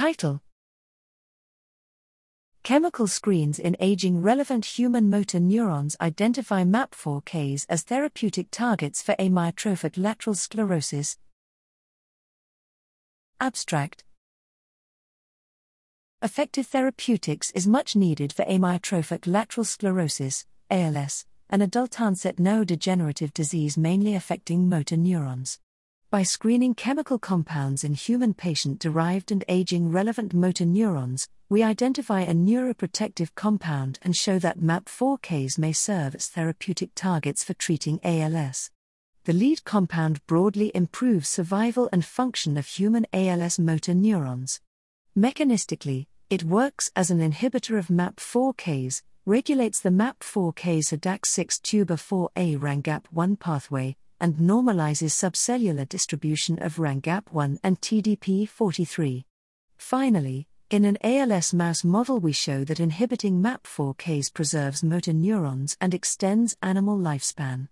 Title Chemical screens in aging relevant human motor neurons identify MAP4Ks as therapeutic targets for amyotrophic lateral sclerosis. Abstract Effective therapeutics is much needed for amyotrophic lateral sclerosis, ALS, an adult onset neurodegenerative disease mainly affecting motor neurons. By screening chemical compounds in human patient derived and aging relevant motor neurons, we identify a neuroprotective compound and show that MAP4Ks may serve as therapeutic targets for treating ALS. The lead compound broadly improves survival and function of human ALS motor neurons. Mechanistically, it works as an inhibitor of MAP4Ks, regulates the MAP4Ks HDAC6 tuber 4A RANGAP1 pathway, and normalizes subcellular distribution of RANGAP1 and TDP43. Finally, in an ALS mouse model, we show that inhibiting MAP4Ks preserves motor neurons and extends animal lifespan.